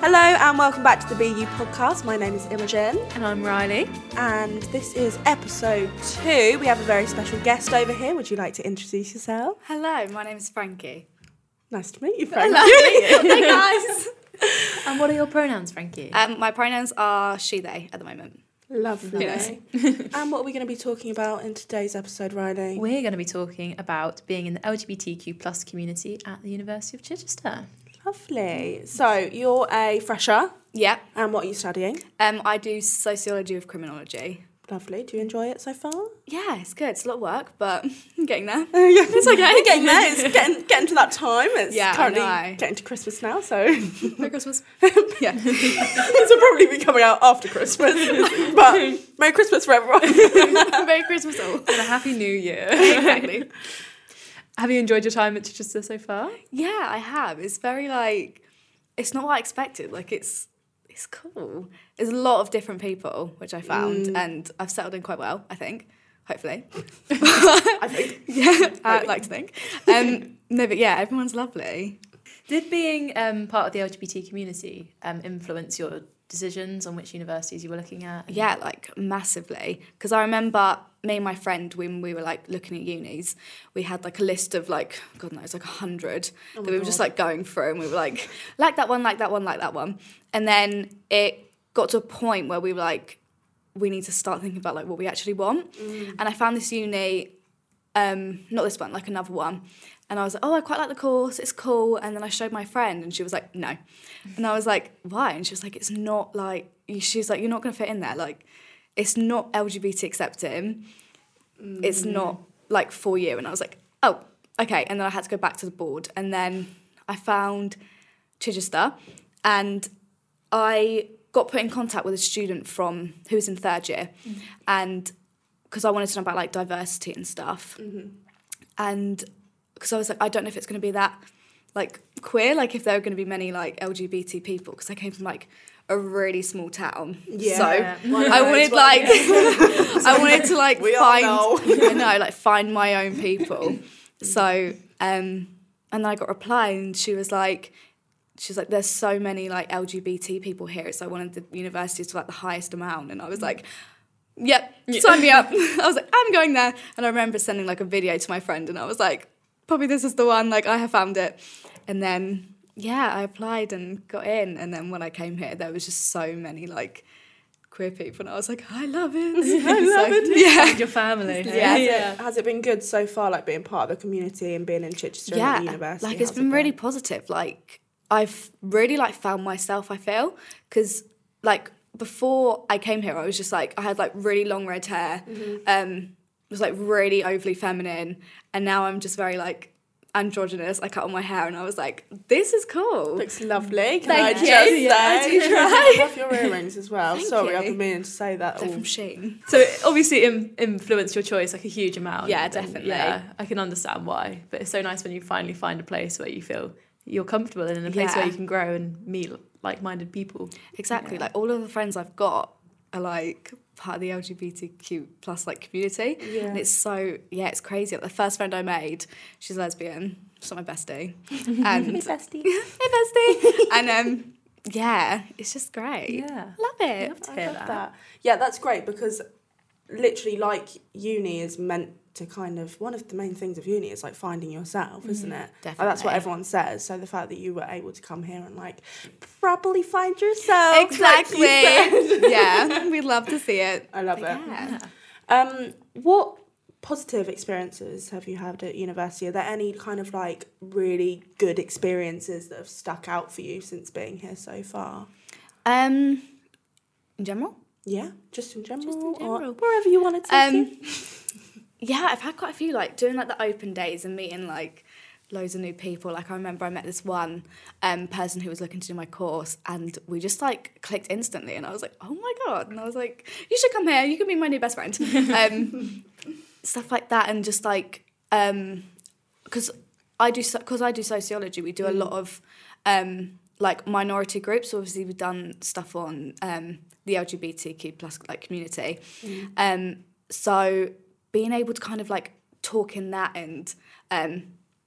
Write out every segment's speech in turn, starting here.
Hello and welcome back to the Be You podcast. My name is Imogen And I'm Rylee. and this is episode two. We have a very special guest over here. Would you like to introduce yourself? Hello, my name is Frankie. Nice to meet you, Frank. Hey guys. And what are your pronouns, Frankie? Um, my pronouns are she, they at the moment. Lovely. Yes. and what are we going to be talking about in today's episode, Rylee? We're going to be talking about being in the LGBTQ plus community at the University of Chichester. Lovely. So you're a fresher, Yeah. and what are you studying? Um, I do sociology with criminology. Lovely. Do you enjoy it so far? Yeah, it's good. It's a lot of work, but I'm getting there. yeah, it's okay. We're getting there. It's getting, getting to that time. It's Yeah, currently getting to Christmas now, so Merry Christmas. yeah. this will probably be coming out after Christmas. but Merry Christmas for everyone. Merry Christmas all. And a happy new year. exactly. Have you enjoyed your time at Chichester so far? Yeah, I have. It's very like it's not what I expected. Like it's it's cool. There's a lot of different people, which I found, and I've settled in quite well. I think, hopefully. I think. yeah, I like to think. Um, no, but yeah, everyone's lovely. Did being um, part of the LGBT community um, influence your decisions on which universities you were looking at? Yeah, like massively. Because I remember me and my friend when we were like looking at unis, we had like a list of like God knows like a hundred that we were just like going through, and we were like like that one, like that one, like that one, and then it got to a point where we were like we need to start thinking about like what we actually want, and I found this uni, um, not this one, like another one. And I was like, oh, I quite like the course, it's cool. And then I showed my friend, and she was like, no. And I was like, why? And she was like, it's not like, she's like, you're not going to fit in there. Like, it's not LGBT accepting. It's mm. not like for you. And I was like, oh, okay. And then I had to go back to the board. And then I found Chichester and I got put in contact with a student from who was in third year. Mm. And because I wanted to know about like diversity and stuff. Mm-hmm. And because I was like, I don't know if it's going to be that like queer, like if there are going to be many like LGBT people, because I came from like a really small town. Yeah. So One I wanted ones. like I wanted to like We find know. Know like find my own people. So um and then I got a reply and she was like she was like there's so many like LGBT people here so I wanted the universities to like the highest amount and I was like yep sign me up I was like I'm going there and I remember sending like a video to my friend and I was like probably this is the one like I have found it and then yeah I applied and got in and then when I came here there was just so many like queer people and I was like I love it I love it yeah Your family. Yeah. Has, It, has it been good so far, like being part of the community and being in Chichester and at the university? Like it's How's it been really positive. Like I've really like found myself. I feel because like before I came here, I was just like I had like really long red hair, Mm-hmm. um, was like really overly feminine, and now I'm just very like androgynous. I cut all my hair, and I was like, this is cool. Looks lovely. Can Thank I you. just Yeah, I do try. I love your earrings as well. Thank Sorry, you. I've been meaning to say that. They're all. from Shein. So it obviously Im- influenced your choice like a huge amount. Yeah, definitely. Yeah, I can understand why. But it's so nice when you finally find a place where you feel you're comfortable and in a place where you can grow and meet like-minded people. Exactly. Like all of the friends I've got are like part of the LGBTQ plus like community. Yeah. And it's so yeah, it's crazy. Like, the first friend I made, she's lesbian. She's not my bestie. And bestie. hey bestie. and um yeah, it's just great. Yeah. Love it. Love to I hear love that. that. Yeah, that's great because literally, like uni is meant to kind of one of the main things of uni is like finding yourself, isn't it? Like, that's what everyone says. So the fact that you were able to come here and like properly find yourself, like you Exactly. yeah. We'd love to see it. I love But it. yeah. Um, what positive experiences have you had at university? Are there any kind of like really good experiences that have stuck out for you since being here so far? Um in general? Yeah, just in general, or general. wherever you want to Um. Yeah, I've had quite a few like doing like the open days and meeting like loads of new people. Like I remember I met this one um, person who was looking to do my course, and we just like clicked instantly. And I was like, oh my god! And I was like, you should come here. You can be my new best friend. Um, stuff like that, and just like because I do because I do sociology. We do a lot of um, like minority groups. Obviously, we've done stuff on um, the LGBTQ plus like community. Um, so being able to kind of like talk in that and um,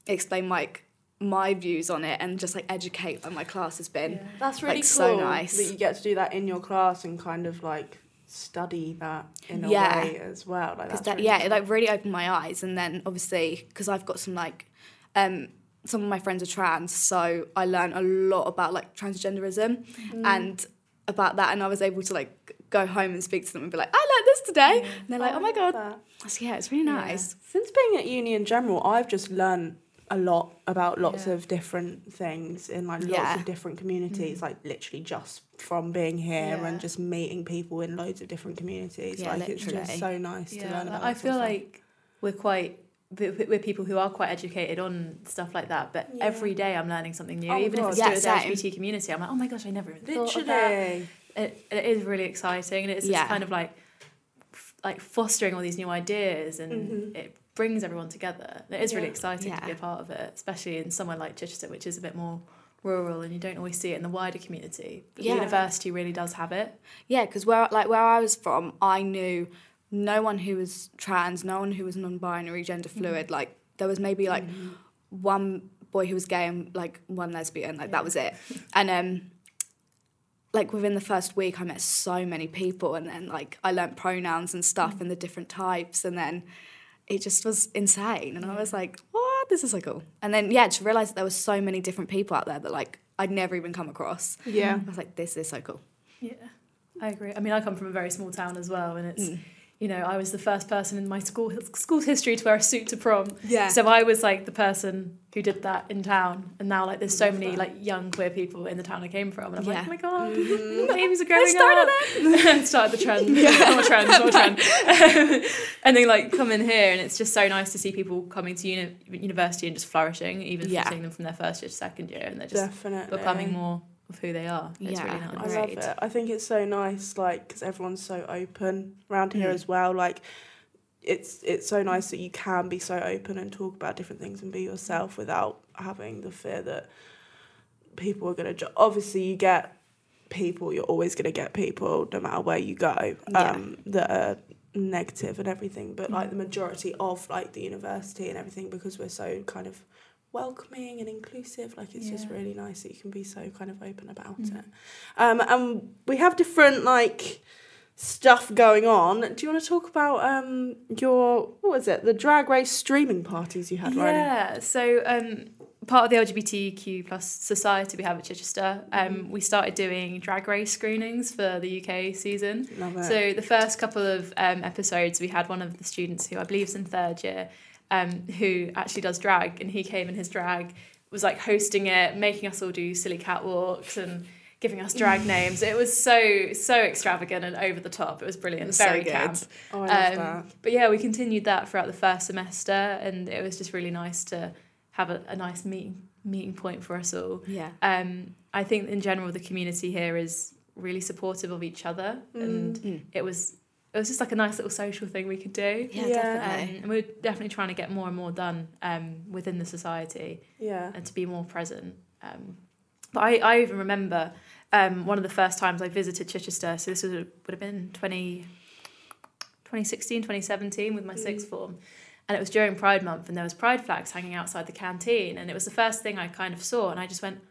explain like my views on it and just like educate like my class has been. Yeah. That's really Like, cool. so nice. that you get to do that in your class and kind of like study that in a Yeah. way as well. Like that really yeah cool. it like really opened my eyes and then obviously because i've got some like um some of my friends are trans so i learned a lot about like transgenderism Mm. and about that and i was able to like go home and speak to them and be like i learned this today mm, and they're like oh, my god that. so yeah it's really Yeah. nice Since being at uni in general, I've just learned a lot about lots Yeah. of different things in like lots Yeah. of different communities, mm. like literally just from being here Yeah. and just meeting people in loads of different communities. Yeah, like it's just so nice to learn about. I feel like we're quite we're we're people who are quite educated on stuff like that, but Yeah. every day I'm learning something new. Oh, even if it's Yeah, to do with same. the LGBT community, I'm like, oh my gosh, I never even thought of that. literally. It, it is really exciting, and it's Yeah. just kind of like f- like fostering all these new ideas, and Mhm. it brings everyone together. It is really Yeah. exciting to be a part of it, especially in somewhere like Chichester, which is a bit more rural, and you don't always see it in the wider community. But Yeah. the university really does have it. yeah because where like where i was from i knew no one who was trans no one who was non-binary gender fluid like there was maybe like one boy who was gay and like one lesbian like that was it. And um like within the first week i met so many people and then like i learnt pronouns and stuff and the different types and then it just was insane and i was like what? This is so cool. And then yeah to realize that there were so many different people out there that like i'd never even come across. Yeah. i was like this is so cool. Yeah, I agree. I mean, I come from a very small town as well, and it's Mm. You know I was the first person in my school school's history to wear a suit to prom. yeah So I was like the person who did that in town, and now like there's so many like young queer people in the town I came from, and I'm like, oh my god, Mhm. names are growing started up. started the trend. Not a trend, not a trend. and then like come in here, and it's just so nice to see people coming to uni- university and just flourishing, even Yeah. seeing them from their first year to second year, and they're just Definitely. becoming more of who they are. It's Yeah, really I love it. I think it's so nice, like, because everyone's so open around here Mm. as well. Like, it's it's so nice that you can be so open and talk about different things and be yourself without having the fear that people are gonna. Ju- Obviously, you get people. You're always gonna get people, no matter where you go, Yeah. um, that are negative and everything. But like Mm. the majority of like the university and everything, because we're so kind of welcoming and inclusive. Like it's just really nice that you can be so kind of open about Mm. it. Um, and we have different like stuff going on. Do you want to talk about um your what was it? The drag race streaming parties you had, right? Yeah, so um, part of the LGBTQ plus society we have at Chichester, um, we started doing drag race screenings for the UK season. Love it. So the first couple of um, episodes, we had one of the students who I believe is in third year, um, who actually does drag, and he came in his drag, was like hosting it, making us all do silly catwalks and giving us drag names. It was so so extravagant and over the top. It was brilliant, It was so very good. camp. oh, I love Um, that. But yeah, we continued that throughout the first semester, and it was just really nice to have a, a nice meeting meeting point for us all. yeah Um, I think in general the community here is really supportive of each other, and Mm. it was it was just like a nice little social thing we could do. yeah, Yeah. Um, definitely and we're definitely trying to get more and more done um, within the society Yeah. and to be more present. Um, but I, I even remember um, one of the first times I visited Chichester, so this was, would have been 20, 2016, 2017 with my sixth form. And it was during Pride Month, and there was pride flags hanging outside the canteen. And it was the first thing I kind of saw, and I just went,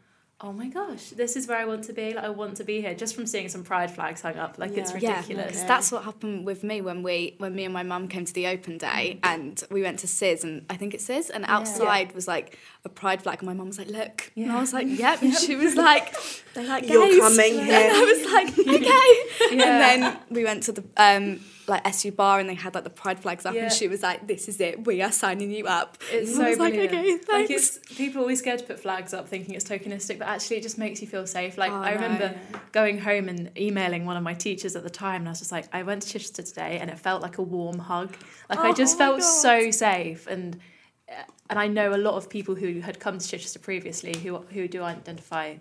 "Oh my gosh, this is where I want to be! Like I want to be here." Just from seeing some pride flags hung up, like it's Yeah. Yeah, ridiculous. that's what happened with me when we when me and my mum came to the open day and we went to Sis and I think it's Sis and Yeah. outside was like a pride flag and my mum was like, look, and I was like, yep, and she was like, they're like You're gays. coming and here. I was like, okay, Yeah. and then we went to the um like SU bar and they had like the pride flags up Yeah. and she was like, this is it, we are signing you up. It's And so I was like, okay, Like thanks. it's people are always scared to put flags up, thinking it's tokenistic, but actually it just makes you feel safe. Like Oh, I no. remember going home and emailing one of my teachers at the time, and I was just like, I went to Chichester today, and it felt like a warm hug. Like I Oh, just oh felt so safe, and uh, and I know a lot of people who had come to Chichester previously who who do identify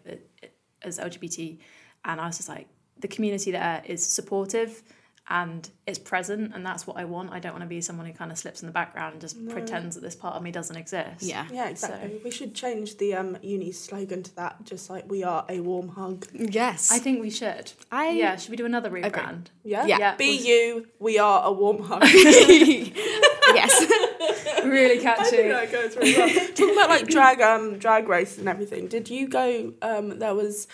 as LGBT, and I was just like, the community there is supportive. And it's present, and that's what I want. I don't want to be someone who kind of slips in the background and just No. pretends that this part of me doesn't exist. Yeah. Yeah, exactly. We should change the um uni slogan to that, just like we are a warm hug. Yes. I think we should. I yeah, should we do another rebrand? Yeah? Yeah. Yeah. Be you, we are a warm hug. yes. really I think catchy. that goes really well. Talking about like drag um drag race and everything. Did you go? Um, there was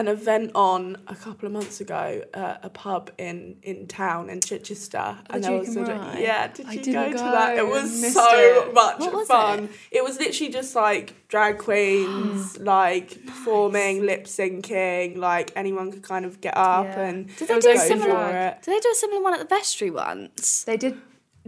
an event on a couple of months ago at a pub in in town in Chichester, and there Duke was and a, Rye? yeah. Did I you didn't go to go, that? It was so it. much What was fun. It? was literally just like drag queens like performing, lip syncing. Like anyone could kind of get up Yeah. and Did It they do a similar? it. Did they do a similar one at the vestry once? They did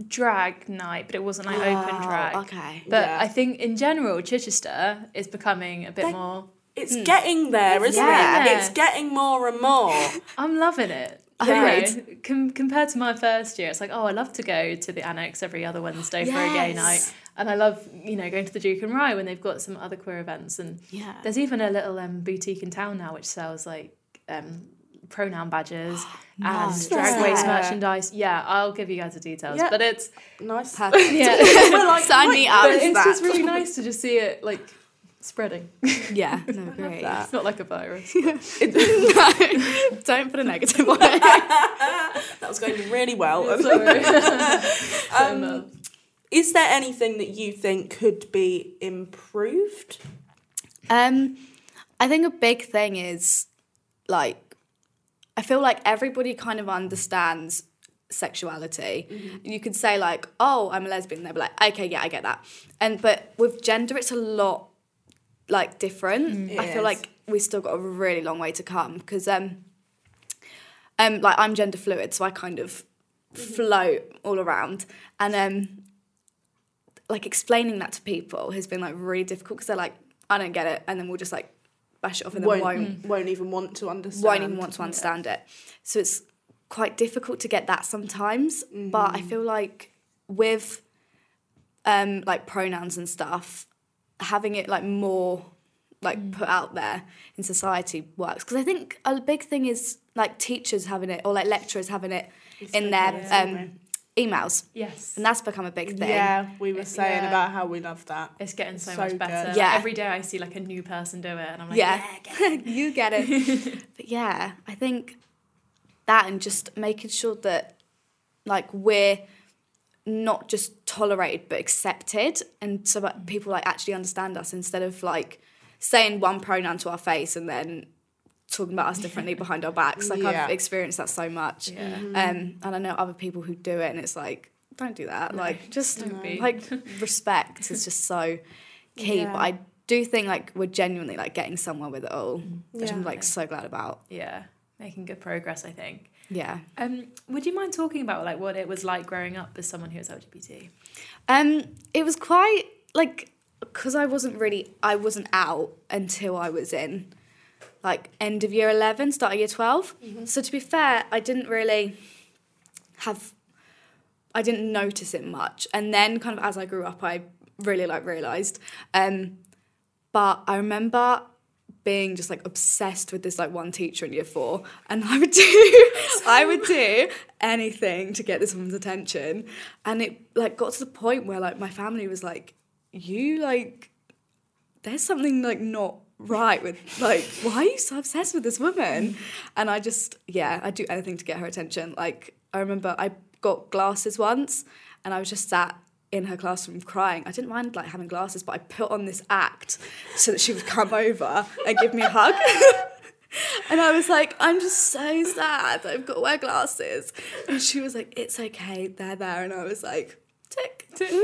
drag night, but it wasn't like open Oh, drag. Okay. But Yeah. I think in general, Chichester is becoming a bit They- more. It's getting there, isn't Yeah. it? It's getting more and more. I'm loving it. I You know, com- compared to my first year, it's like, oh, I love to go to the annex every other Wednesday for a gay night. And I love, you know, going to the Duke and Rye when they've got some other queer events. And Yeah. there's even a little um, boutique in town now which sells like um, pronoun badges Nice. and drag race Yeah. merchandise. Yeah, I'll give you guys the details. Yeah. But it's Nice. Perfect. yeah, We're like, Sign me up. but it's that. just really nice to just see it like spreading. Yeah. No, great. It's not like a virus. no, don't put a negative on it. that was going really well. Sorry. Um, is there anything that you think could be improved? Um, I think a big thing is like, I feel like everybody kind of understands sexuality. You could say like, "Oh, I'm a lesbian." They'll be like, "Okay, yeah, I get that." And but with gender, it's a lot like different. It I feel is. like we still got a really long way to come because um, um, like I'm gender fluid, so I kind of float all around, and um, like explaining that to people has been like really difficult because they're like, I don't get it, and then we'll just like bash it off and then Won't, won't won't even want to understand. won't even want to understand it. So it's quite difficult to get that sometimes. But I feel like with um like pronouns and stuff, having it like more like put out there in society works. Because I think a big thing is like teachers having it or like lecturers having it in their Yeah. um emails. yes. And that's become a big thing. Yeah, we were saying yeah. about how we love that. It's getting so, So much good. better. Yeah. Every day I see like a new person do it and I'm like, yeah, yeah. you get it. but yeah, I think that and just making sure that like we're not just tolerated but accepted, and so that people like actually understand us instead of like saying one pronoun to our face and then talking about us differently behind our backs. Like Yeah. I've experienced that so much, Yeah. um, and I know other people who do it, and it's like don't do that. No, like just don't be. like respect is just so key. Yeah. But I do think like we're genuinely like getting somewhere with it all, which I'm like so glad about. Yeah. Making good progress, I think. Yeah. Um, would you mind talking about like what it was like growing up as someone who was LGBT? Um, it was quite like because I wasn't really I wasn't out until I was in like end of year eleven, start of year 12 So to be fair, I didn't really have I didn't notice it much, and then kind of as I grew up, I really like realized. Um, but I remember being just like obsessed with this like one teacher in year four and I would do I would do anything to get this woman's attention. And it like got to the point where like my family was like you like there's something like not right with like why are you so obsessed with this woman? And I just yeah I'd do anything to get her attention. Like I remember I got glasses once and I was just sat in her classroom crying. I didn't mind like having glasses, but I put on this act so that she would come over and give me a hug. and I was like, I'm just so sad. I've got to wear glasses. And she was like, It's okay, they're there. And I was like, tick, tick.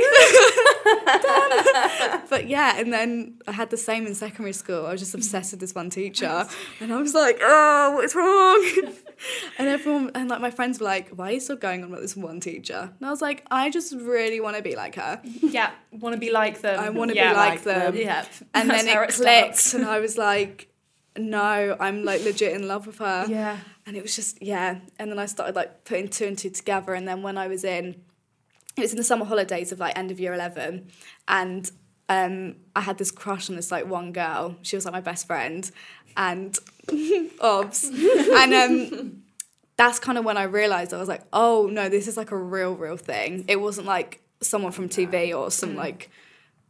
but yeah, and then I had the same in secondary school. I was just obsessed with this one teacher. And I was like, oh, what's wrong? and everyone, and like my friends were like, why are you still going on about this one teacher? And I was like, I just really want to be like her. Yeah. Want to be like them. I want to yeah, be like, like them. them. Yeah. And That's then how it clicked, and I was like, no, I'm like legit in love with her. Yeah. And it was just, yeah. And then I started like putting two and two together. And then when I was in, it was in the summer holidays of like end of year 11. And um, I had this crush on this like one girl. She was like my best friend. And obs. and um, that's kind of when I realized I was like, oh no, this is like a real, real thing. It wasn't like someone from TV or some like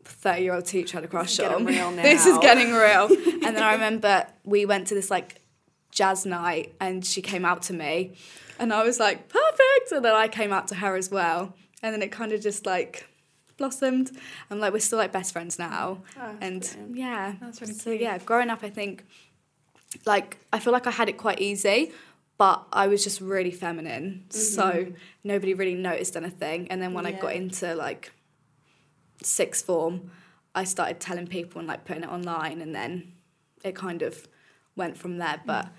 30 year old teacher had a crush on. real this is getting real. and then I remember we went to this like jazz night and she came out to me and I was like, perfect. And then I came out to her as well. And then it kind of just like blossomed. And like we're still like best friends now. Oh, and brilliant. yeah. That's really so cute. yeah, growing up I think like I feel like I had it quite easy, but I was just really feminine. So mm-hmm. nobody really noticed anything. And then when I got into like sixth form, I started telling people and like putting it online and then it kind of went from there. But mm.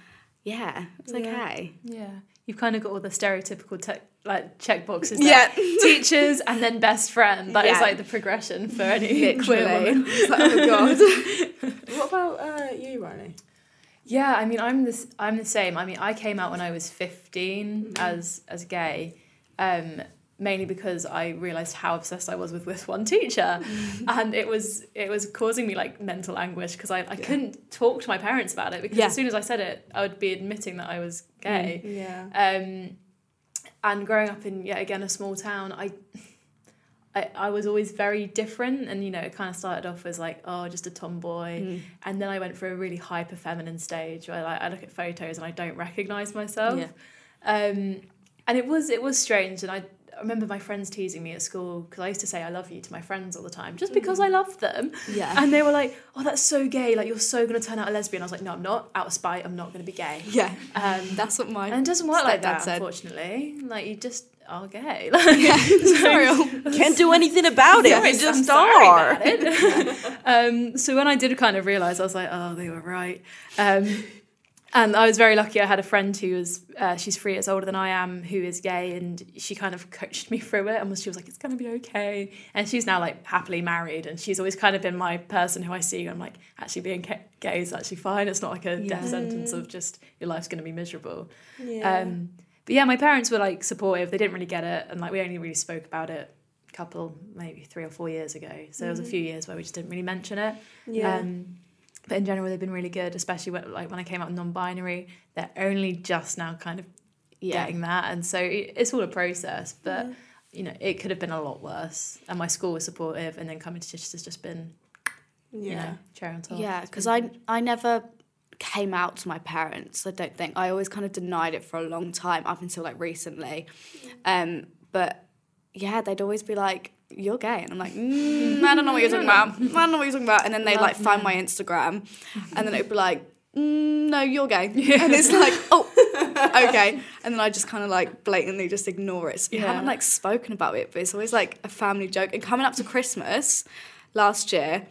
yeah, it's Yeah. okay. Yeah. You've kind of got all the stereotypical te- like check boxes. Yeah. Teachers and then best friend. That is Yeah. like the progression for any queer woman. It's like, oh god. What about uh, you, Rylee? Yeah, I mean, I'm this. I'm the same. I mean, I came out when I was 15 as as gay, um, mainly because I realised how obsessed I was with this one teacher, and it was it was causing me like mental anguish because I, I couldn't talk to my parents about it because Yeah. as soon as I said it, I would be admitting that I was gay. Yeah. Um, and growing up in yet again a small town, I, I I was always very different, and you know, it kind of started off as like oh, just a tomboy, Mm. and then I went through a really hyper feminine stage where like, I look at photos and I don't recognize myself. Yeah. Um, and it was it was strange, and I. I remember my friends teasing me at school because I used to say I love you to my friends all the time just because I loved them. Yeah. And they were like, oh, that's so gay. Like, you're so going to turn out a lesbian. I was like, no, I'm not. Out of spite, I'm not going to be gay. Yeah. Um, That's what mine and it doesn't work like that, said. unfortunately. Like you just are gay. Like, Sorry. Can't do anything about it. You just are. it. um, so when I did kind of realise, I was like, oh, they were right. Um, and I was very lucky. I had a friend who was, uh, she's three years older than I am, who is gay, and she kind of coached me through it. And was, she was like, it's going to be okay. And she's now like happily married, and she's always kind of been my person who I see. And I'm like, actually being gay is actually fine. It's not like a death sentence of just your life's going to be miserable. Yeah. Um, but yeah, my parents were like supportive. They didn't really get it, and like we only really spoke about it a couple, maybe three or four years ago. So there was a few years where we just didn't really mention it. yeah. Um, but in general, they've been really good, especially when like when I came out non-binary. They're only just now kind of Yeah. getting that, and so it, it's all a process. But you know, it could have been a lot worse. And my school was supportive, and then coming to Chichester's just been, you yeah. know, cherry on top. Yeah, because I. I never came out to my parents. I don't think I always kind of denied it for a long time up until like recently. Um, but yeah, they'd always be like, "You're gay," and I'm like, mm, "I don't know what you're talking about. I don't know what you're talking about." And then they like find my Instagram, and then it'd be like, mm, "No, you're gay," and it's like, "Oh." okay. And then i just kind of like blatantly just ignore it. So we Yeah. haven't like spoken about it but it's always like a family joke. And coming up to christmas last year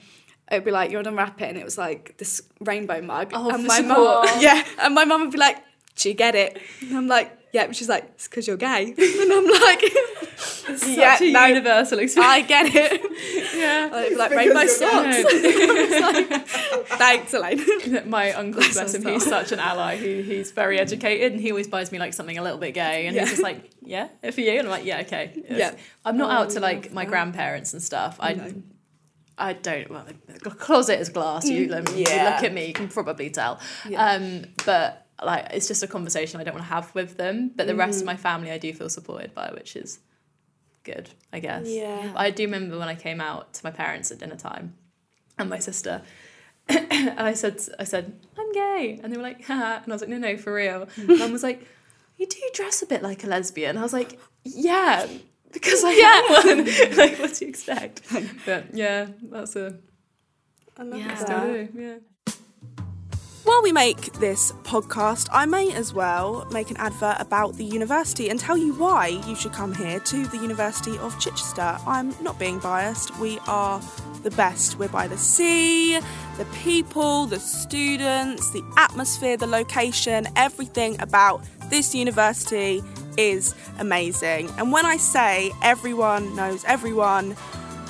it'd be like, you're it, and it was like this rainbow mug. Oh, and my mum, yeah, and my mum would be like, do you get it? And I'm like, yeah. And she's like, it's because you're gay. And I'm like, Such yeah, a no, universal experience. I get it. yeah. Like, like Because rainbow you're socks. It's like, Thanks, Elaine. My uncle, Bless bless him, he's such an ally. He, he's very educated and he always buys me like something a little bit gay. And Yeah. he's just like, yeah, for you. And I'm like, yeah, okay. Yeah. I'm not Oh, out to like my that. grandparents and stuff. I, No. I don't. Well, the closet is glass. You, um, you Yeah. look at me, you can probably tell. Yeah. Um, but like, it's just a conversation I don't want to have with them. But the rest of Mm. my family, I do feel supported by, which is good, I guess. Yeah. I do remember when I came out to my parents at dinner time and my sister. and I said, I said, I'm gay. And they were like, Haha. and I was like, no, no, for real. Mum was like, you do dress a bit like a lesbian. I was like, yeah, because I am one. like, what do you expect? But yeah, that's a I love Yeah. that. still do. Yeah. While we make this podcast, I may as well make an advert about the university and tell you why you should come here to the University of Chichester. I'm not being biased, we are the best. We're by the sea, the people, the students, the atmosphere, the location, everything about this university is amazing. And when I say everyone knows everyone,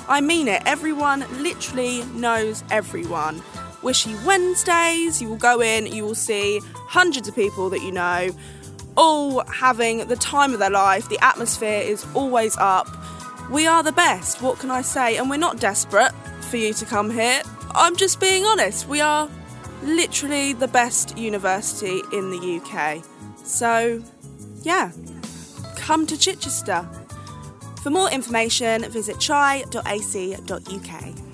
I mean it. Everyone literally knows everyone. Wishy Wednesdays, you will go in, you will see hundreds of people that you know, all having the time of their life. The atmosphere is always up. We are the best, what can I say? And we're not desperate for you to come here. I'm just being honest. We are literally the best university in the UK. So, yeah, come to Chichester. For more information, visit chi.ac.uk.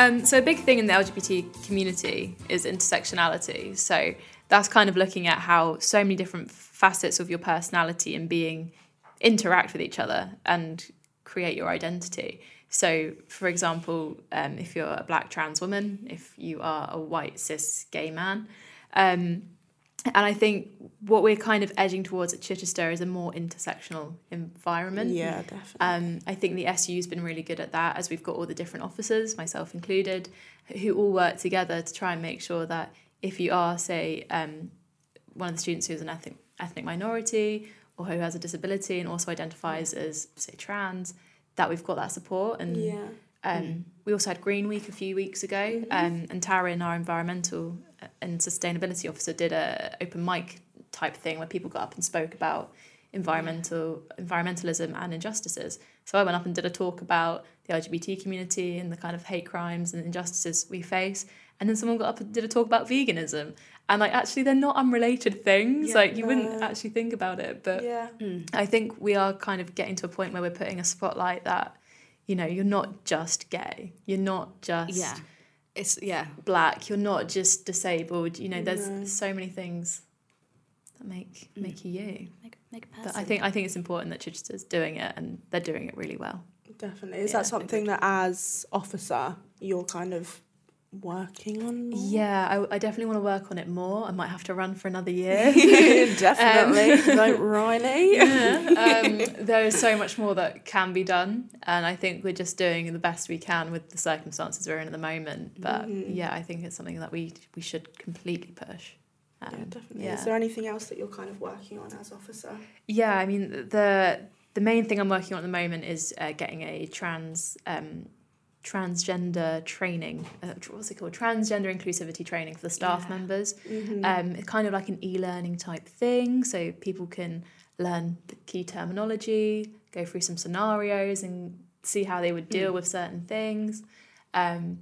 Um, so a big thing in the LGBT community is intersectionality. So that's kind of looking at how so many different facets of your personality and being interact with each other and create your identity. So, for example, um, if you're a black trans woman, if you are a white cis gay man, um, and I think what we're kind of edging towards at Chichester is a more intersectional environment. Yeah, definitely. Um, I think the SU's been really good at that, as we've got all the different officers, myself included, who all work together to try and make sure that if you are, say, um, one of the students who's an ethnic ethnic minority or who has a disability and also identifies as, say, trans, that we've got that support. And yeah. Um, we also had Green Week a few weeks ago, um, and Taryn, our environmental and sustainability officer, did a open mic type thing where people got up and spoke about environmental environmentalism and injustices. So I went up and did a talk about the LGBT community and the kind of hate crimes and injustices we face. And then someone got up and did a talk about veganism. And like actually they're not unrelated things. Yeah. like you wouldn't actually think about it. But yeah. I think we are kind of getting to a point where we're putting a spotlight that, you know, you're not just gay. You're not just Yeah. It's yeah. black. You're not just disabled. You know, there's No. so many things that make mm. make you you. Make, make a person. But I think I think it's important that Chichester's doing it and they're doing it really well. Definitely. Is Yeah, that something that, as officer, you're kind of working on? more? Yeah, I, I definitely want to work on it more. I might have to run for another year. Definitely. Don't Rylee. yeah. um, there is so much more that can be done, and I think we're just doing the best we can with the circumstances we're in at the moment. But Mhm. yeah, I think it's something that we we should completely push. Yeah, Um, definitely. yeah. Is there anything else that you're kind of working on as officer? Yeah, I mean the the main thing I'm working on at the moment is uh, getting a trans um, transgender training. Uh, what's it called? Transgender inclusivity training for the staff Yeah. members. Mm-hmm. Um, it's kind of like an e-learning type thing, so people can learn the key terminology, go through some scenarios, and see how they would deal Mm. with certain things. Um,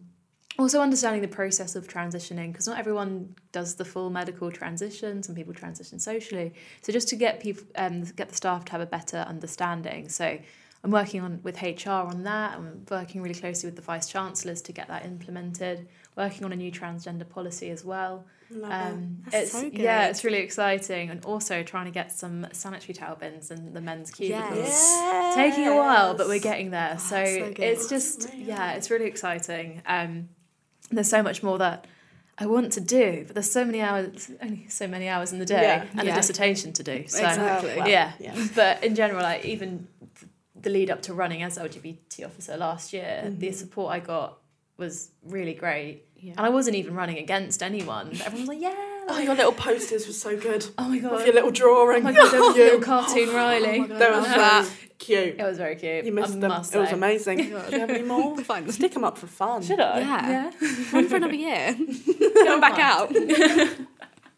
also understanding the process of transitioning because not everyone does the full medical transition some people transition socially so just to get people um, get the staff to have a better understanding so i'm working on with hr on that i'm working really closely with the vice chancellors to get that implemented working on a new transgender policy as well um, That's it's so yeah it's really exciting and also trying to get some sanitary towel bins in the men's cubicles Yes. taking a while, but we're getting there. Oh, so so it's just yeah, it's really exciting. Um, there's so much more that I want to do, but there's so many hours, only so many hours in the day, Yeah. and Yeah. a dissertation to do. So Exactly. well, yeah. yeah. but in general, like even the lead up to running as LGBT officer last year, the Mhm. support I got was really great, Yeah. and I wasn't even running against anyone. Everyone was like, "Yeah." Oh, your little posters were so good. oh my god. With your little drawing. Oh my god, there was a little cartoon Rylee. Oh my God, They I were so that. cute. It was very cute. You missed I them. must It was amazing. Oh Do you have any more? Fine. Stick them up for fun. Should I? Yeah. Yeah. Run for another year. Come back out.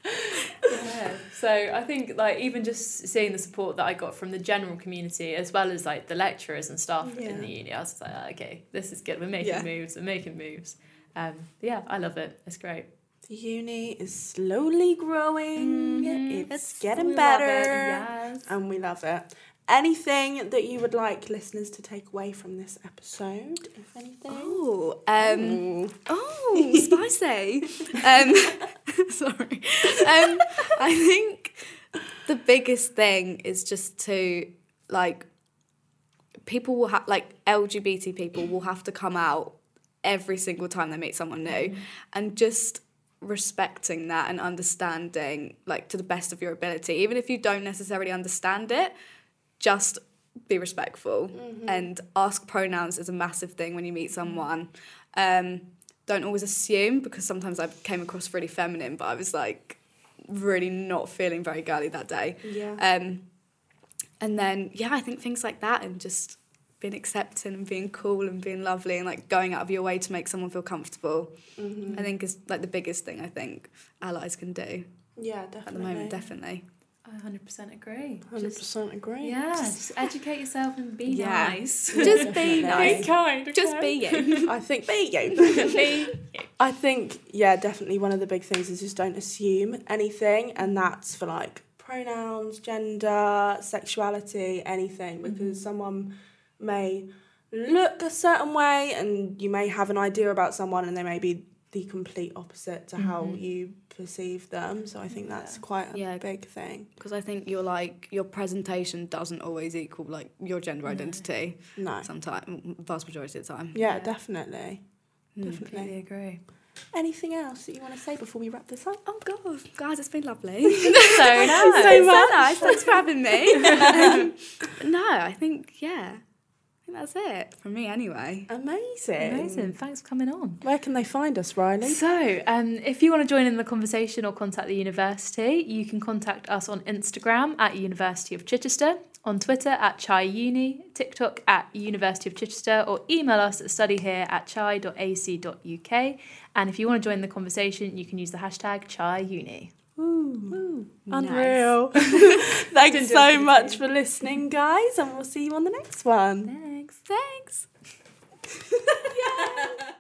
yeah. So I think like even just seeing the support that I got from the general community as well as like the lecturers and staff Yeah. in the uni, I was just like, "Oh, okay, this is good. We're making Yeah. moves. We're making moves. Um, yeah, I love it. It's great. The uni is slowly growing. Mhm. It's, It's- getting love it, better. Yes. And we love it. Anything that you would like listeners to take away from this episode, if anything? Oh, um, Ooh. oh, spicy. um, sorry. Um, I think the biggest thing is just to like people will have like LGBT people will have to come out every single time they meet someone new, and just respecting that and understanding like to the best of your ability, even if you don't necessarily understand it, just be respectful and ask pronouns is a massive thing when you meet someone. Um, don't always assume because sometimes I came across really feminine, but I was like really not feeling very girly that day. Yeah. Um, and then yeah, I think things like that and just being accepting and being cool and being lovely and like going out of your way to make someone feel comfortable. Mhm. I think is like the biggest thing I think allies can do yeah, definitely. at the moment. Definitely. I 100% agree. 100% agree. Yeah, just educate yourself and be Yeah. nice. Just be Definitely. nice. kind. Just be you. I think be you. be I think yeah, definitely one of the big things is just don't assume anything, and that's for like pronouns, gender, sexuality, anything, because someone may look a certain way, and you may have an idea about someone, and they may be the complete opposite to how Mhm. you perceive them. So I think that's Yeah. quite a Yeah. big thing. Because I think you're like your presentation doesn't always equal like your gender No. identity. No. Sometimes, vast majority of the time. Yeah, Yeah. definitely. Mm. Definitely. Completely agree. Anything else that you want to say before we wrap this up? Oh god, guys, it's been lovely. So nice. so nice. Thanks for having me. Um, no, I think yeah, think that's it from me anyway. Amazing. Amazing. Thanks for coming on. Where can they find us, Rylee? So, um, if you want to join in the conversation or contact the university, you can contact us on Instagram at University of Chichester, on Twitter at Chi Uni, TikTok at University of Chichester, or email us at studyhere at chi.ac.uk. And if you want to join the conversation, you can use the hashtag Chi Uni. Ooh, Nice. unreal. Didn't Thanks so much for listening, guys, and we'll see you on the next one. Thanks. Thanks. Yeah.